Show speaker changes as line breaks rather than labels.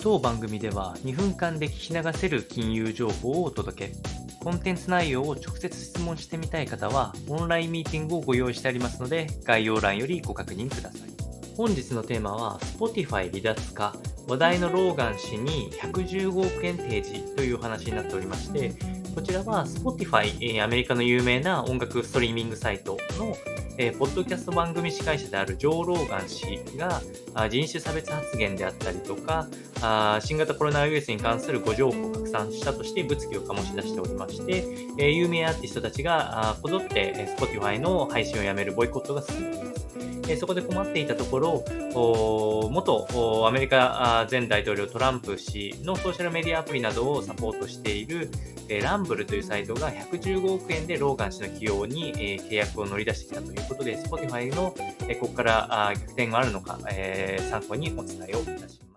当番組では2分間で聞き流せる金融情報をお届け。コンテンツ内容を直接質問してみたい方は、オンラインミーティングをご用意してありますので、概要欄よりご確認ください。本日のテーマは、Spotify 離脱か、話題のローガン氏に115億円提示という話になっておりまして、こちらは Spotify、アメリカの有名な音楽ストリーミングサイトのえー、ポッドキャスト番組司会者であるジョー・ローガン氏があ人種差別発言であったりとかあ新型コロナウイルスに関するご情報を拡散したとして物議を醸し出しておりまして、えー、有名アーティストたちがこぞって Spotify の配信をやめるボイコットが進んでいます。えそこで困っていたところ、元アメリカ前大統領トランプ氏のソーシャルメディアアプリなどをサポートしている、えランブルというサイトが115億円でローガン氏の起用に、え契約を乗り出してきたということで、Spotify の、えここからあ逆転があるのか、え参考にお伝えをいたします。